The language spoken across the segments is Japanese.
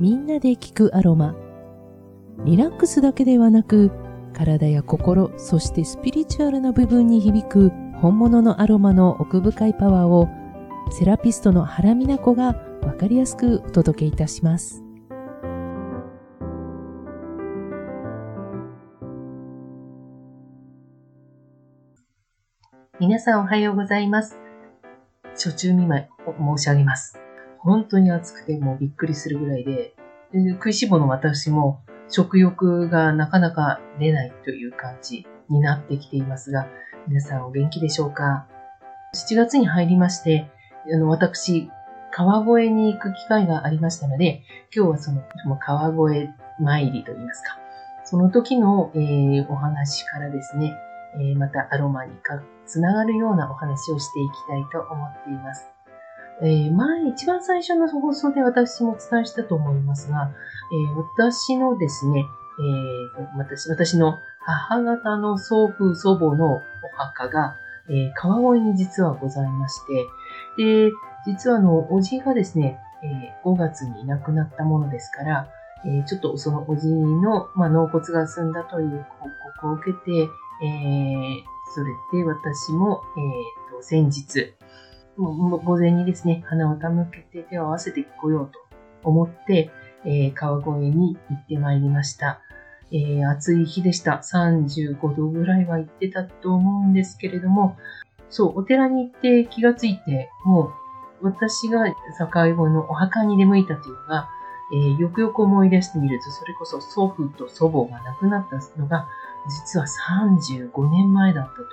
みんなで聞くアロマ。リラックスだけではなく、体や心、そしてスピリチュアルな部分に響く本物のアロマの奥深いパワーを、セラピストの原美奈子がわかりやすくお届けいたします。皆さんおはようございます。初中見舞い申し上げます。本当に暑くてもうびっくりするぐらいで、食いし坊の私も食欲がなかなか出ないという感じになってきていますが、皆さんお元気でしょうか ?7 月に入りまして、あの私、川越に行く機会がありましたので、今日はその川越参りといいますか、その時の、えー、お話からですね、えー、またアロマにかつながるようなお話をしていきたいと思っています。えー、前、一番最初の放送で私もお伝えしたと思いますが、えー、私のですね、えー、私、私の母方の祖父、祖母のお墓が、え、川越に実はございまして、で、実はあの、おじがですね、え、5月に亡くなったものですから、え、ちょっとそのおじの、まあ、納骨が済んだという報告を受けて、え、それで私も、えー、と先日、午前にですね、花を手向けて手を合わせてこようと思って、えー、川越に行ってまいりました。えー、暑い日でした。35度ぐらいは行ってたと思うんですけれども、そう、お寺に行って気がついて、もう私が境越のお墓に出向いたというのが、えー、よくよく思い出してみると、それこそ祖父と祖母が亡くなったのが、実は35年前だったと。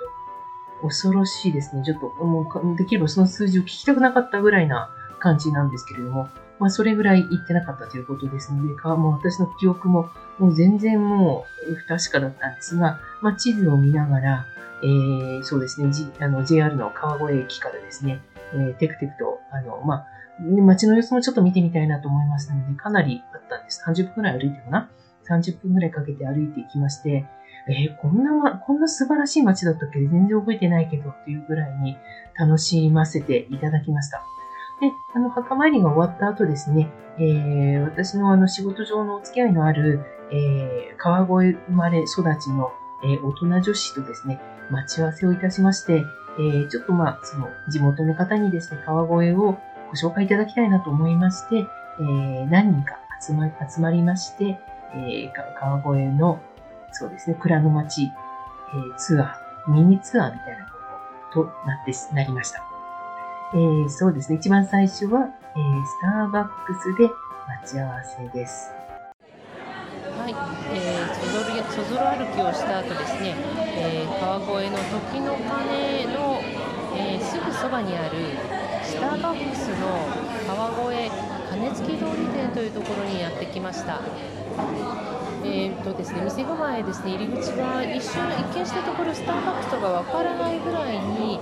恐ろしいですね。ちょっと、もう、できればその数字を聞きたくなかったぐらいな感じなんですけれども、まあ、それぐらい言ってなかったということですので、もう私の記憶も、もう全然もう不確かだったんですが、まあ、地図を見ながら、えー、そうですね、G、あの JR の川越駅からですね、えー、テクテクと、あの、まあ、街の様子もちょっと見てみたいなと思いましたので、かなりあったんです。30分くらい歩いてかな ?30 分くらいかけて歩いていきまして、えー、こんな、こんな素晴らしい街だったっけ全然覚えてないけどっていうぐらいに楽しませていただきました。で、あの、墓参りが終わった後ですね、えー、私のあの仕事上のお付き合いのある、えー、川越生まれ育ちの、えー、大人女子とですね、待ち合わせをいたしまして、えー、ちょっとまあ、その地元の方にですね、川越をご紹介いただきたいなと思いまして、えー、何人か集ま集まりまして、えー、川越のそうですね、蔵の町、えー、ツアー、ミニツアーみたいなこととなって、なりました。えー、そうですね、一番最初は、えー、スターバックスで待ち合わせです。はい、えー、そぞろそぞろ歩きをした後ですね、えー、川越の時の鐘の、えー、すぐそばにあるスターバックスの川越鐘付き通り店というところにやってきました。えーとですね、店構えですね、入り口が一瞬、一見したところスターバックスとかわからないぐらいに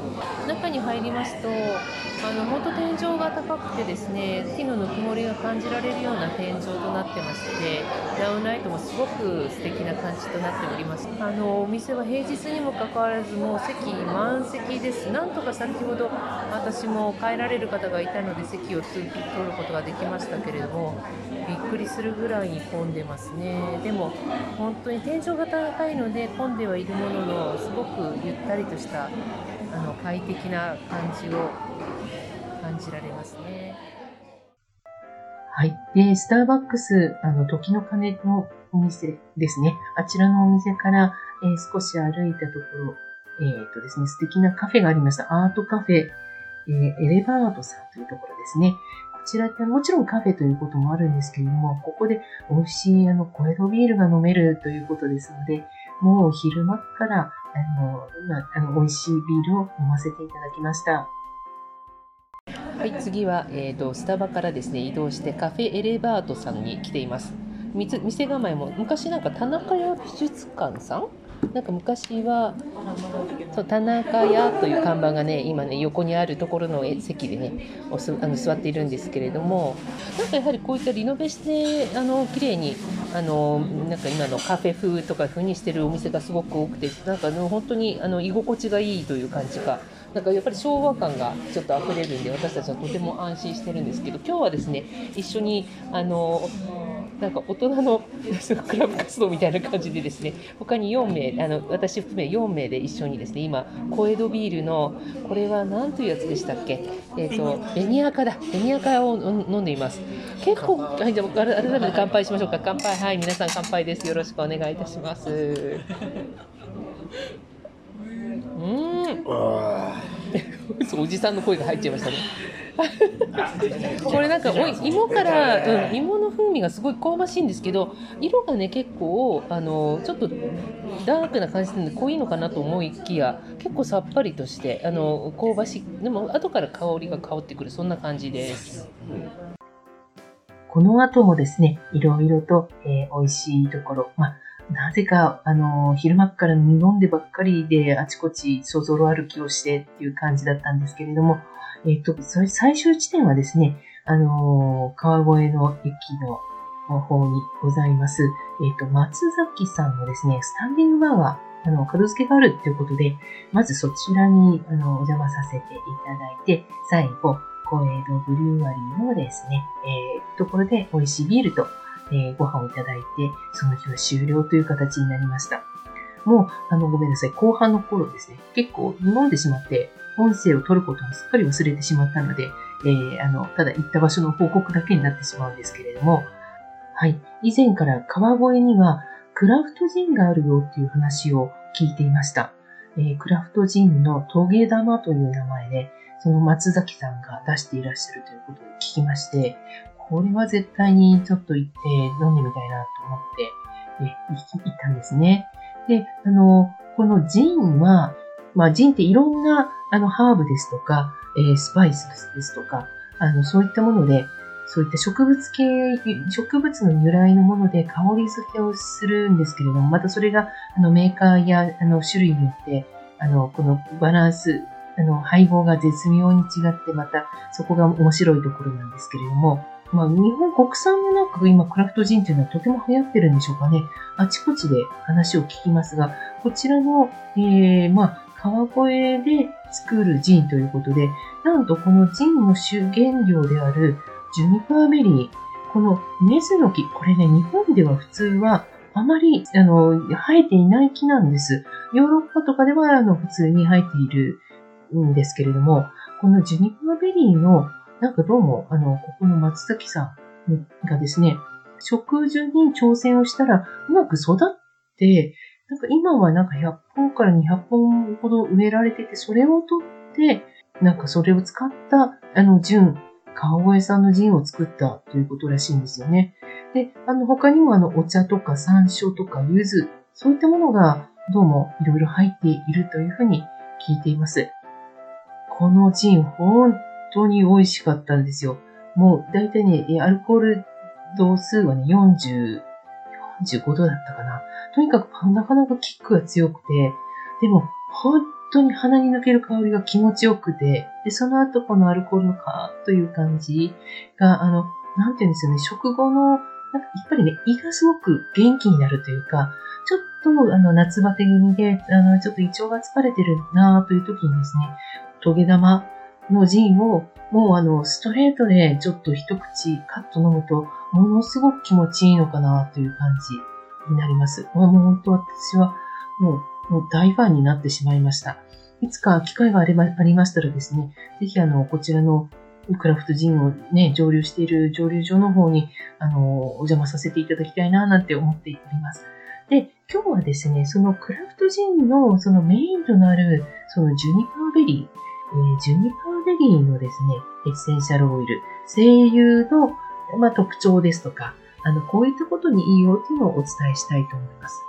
中に入りますとあの本当天井が高くてですね木のぬくもりが感じられるような天井となってましてダウンライトもすごく素敵な感じとなっております。あのお店は平日にもかかわらずもう席満席です。なんとか先ほど私も帰られる方がいたので席を取ることができましたけれどもびっくりするぐらいに混んでますねでも本当に天井が高いので混んではいるもののすごくゆったりとしたあの快適な感じを感じられますね。はい。で、スターバックス、あの、時の鐘のお店ですね。あちらのお店から、えー、少し歩いたところ、えっ、ー、とですね、素敵なカフェがありました。アートカフェ、えー、エレバートさんというところですね。ちらってもちろんカフェということもあるんですけれども、ここで美味しいあの小江戸ビールが飲めるということですので、もう昼間からあの、まあ、の美味しいビールを飲ませていただきました。はい、次は、えーと、スタバからですね移動してカフェエレバートさんに来ています。店構えも昔なんか田中屋美術館さんなんか昔はそう田中屋という看板がね今ね横にあるところの席でねおすあの座っているんですけれどもなんかやはりこういったリノベしてあの綺麗にあのなんか今のカフェ風とか風にしてるお店がすごく多くてなんか、ね、本当にあの居心地がいいという感じがなんかやっぱり昭和感がちょっと溢れるんで私たちはとても安心してるんですけど今日はですね一緒にあのなんか大人のクラブ活動みたいな感じでですね他に4名あの私含め4名で一緒にですね今小江戸ビールのこれは何というやつでしたっけ？えっ、ー、とベニアカだ。ベニアカを飲んでいます。結構はいじゃあ改めて乾杯しましょうか。乾杯。はい皆さん乾杯です。よろしくお願いいたします。うんおじさんの声が入っちゃいましたねこれなんかお芋から、うん、芋の風味がすごい香ばしいんですけど色がね結構あのちょっとダークな感じなので濃いのかなと思いきや結構さっぱりとしてあの香ばしいでも後から香りが香ってくるそんな感じです。この後もですね、いろいろと、えー、美味しいところ、まあなぜか、あの、昼間から飲んでばっかりで、あちこちそぞろ歩きをしてっていう感じだったんですけれども、えっ、と、最終地点はですね、あの、川越の駅の方にございます、えっ、と、松崎さんのですね、スタンディングバーが、あの、門付けがあるということで、まずそちらに、あの、お邪魔させていただいて、最後、小江戸ブリュワリーのですね、えー、ところで美味しいビールとえー、ご飯をいただいて、その日は終了という形になりました。もう、あの、ごめんなさい、後半の頃ですね、結構飲んでしまって、音声を取ることをすっかり忘れてしまったので、えー、あの、ただ行った場所の報告だけになってしまうんですけれども、はい、以前から川越にはクラフトジンがあるよっていう話を聞いていました。えー、クラフトジンのトゲ玉という名前で、その松崎さんが出していらっしゃるということを聞きまして、これは絶対にちょっと行って飲んでみたいなと思って、え行ったんですね。で、あの、このジンは、まあ、ジンっていろんな、あの、ハーブですとか、えー、スパイスですとか、あの、そういったもので、そういった植物系、植物の由来のもので香り付けをするんですけれども、またそれが、あの、メーカーや、あの、種類によって、あの、このバランス、あの、配合が絶妙に違って、また、そこが面白いところなんですけれども、まあ、日本国産のなんか今クラフトジンっていうのはとても流行ってるんでしょうかね。あちこちで話を聞きますが、こちらの、えー、まあ、川越で作るジンということで、なんとこのジンの主原料であるジュニパーベリー、このネズの木、これね、日本では普通はあまり、あの、生えていない木なんです。ヨーロッパとかでは、あの、普通に生えているんですけれども、このジュニパーベリーのなんかどうも、あの、ここの松崎さんがですね、植樹に挑戦をしたらうまく育って、なんか今はなんか100本から200本ほど植えられてて、それを取って、なんかそれを使った、あの、純、川越さんのジンを作ったということらしいんですよね。で、あの、他にもあの、お茶とか山椒とか柚子、そういったものがどうもいろいろ入っているというふうに聞いています。このジン、本当に美味しかったんですよ。もう大体ね、アルコール度数はね、40、45度だったかな。とにかくなかなかキックが強くて、でも本当に鼻に抜ける香りが気持ちよくて、で、その後このアルコールのカーという感じが、あの、なんていうんですよね、食後の、なんかやっぱりね、胃がすごく元気になるというか、ちょっとあの夏バテ気味で、あの、ちょっと胃腸が疲れてるなという時にですね、トゲ玉のジンをもうあの、ストレートでちょっと一口カット飲むと、ものすごく気持ちいいのかなという感じになります。もう本当私はもうもう大ファンになってしまいました。いつか機会があればありましたらですね、ぜひあの、こちらのクラフトジンをね、蒸留している蒸留所の方に、あの、お邪魔させていただきたいな、なんて思っております。で、今日はですね、そのクラフトジンのそのメインとなる、そのジュニパーベリー、え、ジュニパーベリーのですね、エッセンシャルオイル、精油の、まあ、特徴ですとか、あの、こういったことにいいよっていうのをお伝えしたいと思います。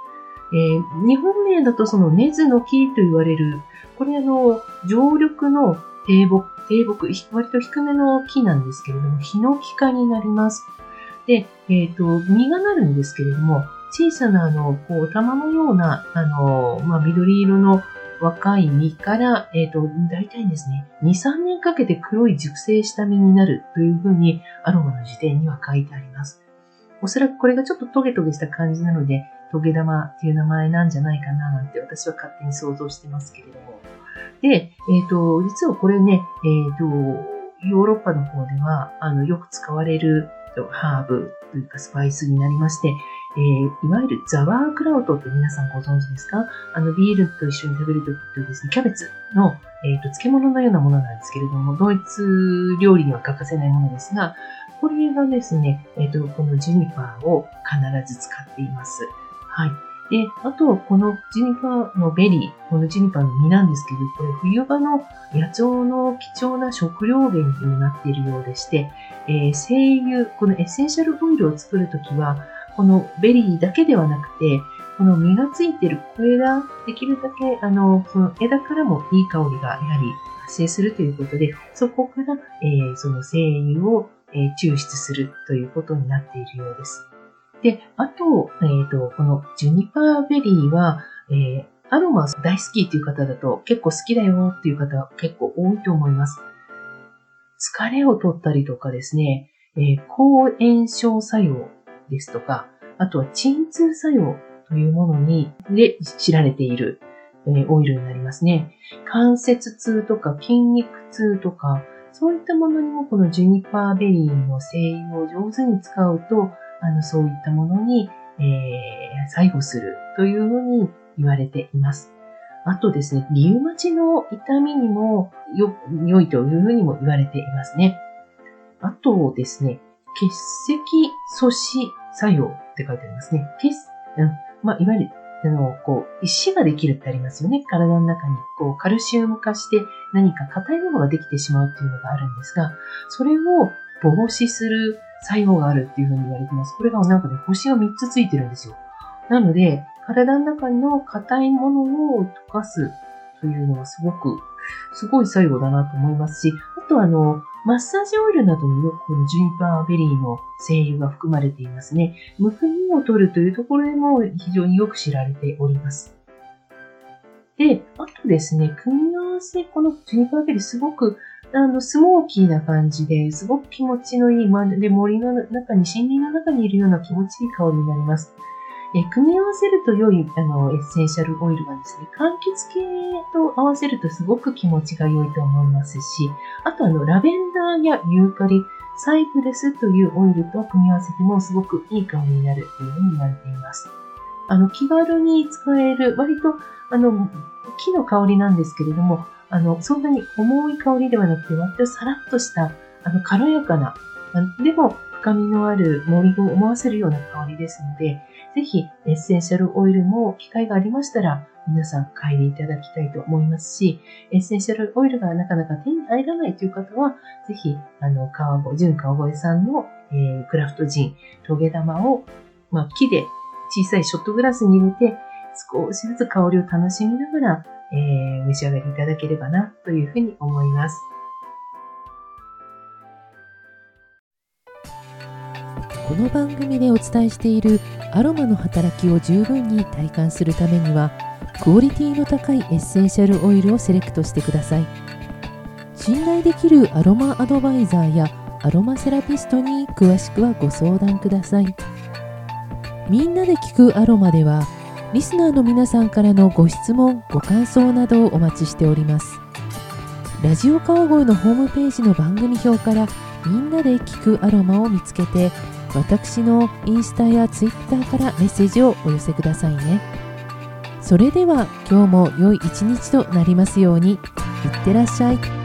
えー、日本名だとその根津の木と言われる、これあの、常緑の低木、低木、割と低めの木なんですけれども、ヒノキ科になります。で、えっ、ー、と、実がなるんですけれども、小さなあの、こう、玉のような、あの、まあ、緑色の若い実から、えっ、ー、と、大体ですね、2、3年かけて黒い熟成した実になるというふうにアロマの辞典には書いてあります。おそらくこれがちょっとトゲトゲした感じなので、トゲ玉っていう名前なんじゃないかななんて私は勝手に想像してますけれども。で、えっ、ー、と、実はこれね、えっ、ー、と、ヨーロッパの方では、あの、よく使われるハーブというかスパイスになりまして、えー、いわゆるザワークラウトって皆さんご存知ですか？あの、ビールと一緒に食べるときとですね、キャベツの、えーと、漬物のようなものなんですけれども、ドイツ料理には欠かせないものですが、これがですね、えっ、ー、と、このジュニパーを必ず使っています。はい。で、あと、このジュニパーのベリー、このジュニパーの実なんですけど、これ冬場の野鳥の貴重な食料源にもなっているようでして、えー、精油、このエッセンシャルオイルを作るときは、このベリーだけではなくて、この実がついている小枝、できるだけ、あの、その枝からもいい香りがやはり発生するということで、そこから、えー、その精油を、えー、抽出するということになっているようです。で、あと、えっ、ー、と、このジュニパーベリーは、えー、アロマ大好きっていう方だと結構好きだよっていう方は結構多いと思います。疲れを取ったりとかですね、えー、抗炎症作用ですとか、あとは鎮痛作用というものに、で知られている、え、オイルになりますね。関節痛とか筋肉痛とか、そういったものにもこのジュニパーベリーの精油を上手に使うと、あの、そういったものに、えー、作用するというふうに言われています。あとですね、リウマチの痛みにもよ、良いというふうにも言われていますね。あとですね、血石阻止作用って書いてありますね。血、うん、まあ、いわゆる、あの、こう、石ができるってありますよね。体の中に、こう、カルシウム化して何か硬いものができてしまうっていうのがあるんですが、それを防止する作用があるっていうふうに言われてます。これがなんかね、星が3つついてるんですよ。なので、体の中の硬いものを溶かすというのはすごく、すごい作用だなと思いますし、あとあの、マッサージオイルなどによくこのジュニパーベリーの精油が含まれていますね。むくみを取るというところでも非常によく知られております。で、あとですね、組み合わせ、このジュニパーベリーすごくあの、スモーキーな感じですごく気持ちのいい、まるで森の中に、森林の中にいるような気持ちいい香りになります。え組み合わせると良いあのエッセンシャルオイルはですね、柑橘系と合わせるとすごく気持ちが良いと思いますし、あとあのラベンダーやユーカリ、サイプレスというオイルと組み合わせてもすごくいい香りになるというふうに言われています。あの気軽に使える、割とあの木の香りなんですけれども、あのそんなに重い香りではなくて、割とさらっとしたあの軽やかな、でも深みのある森を思わせるような香りですので、ぜひエッセンシャルオイルも機会がありましたら、皆さん買いにいただきたいと思いますし、エッセンシャルオイルがなかなか手に入らないという方は、ぜひ、あの、川越、純川越さんの、えー、クラフトジン、トゲ玉を、まあ、木で小さいショットグラスに入れて、少しずつ香りを楽しみながら、えー、召し上がりいただければな、というふうに思います。この番組でお伝えしているアロマの働きを十分に体感するためにはクオリティの高いエッセンシャルオイルをセレクトしてください。信頼できるアロマアドバイザーやアロマセラピストに詳しくはご相談ください。みんなで聞くアロマではリスナーの皆さんからのご質問ご感想などをお待ちしております。ラジオ川越のホームページの番組表からみんなで聞くアロマを見つけて私のインスタやツイッターからメッセージをお寄せくださいねそれでは今日も良い一日となりますようにいってらっしゃい。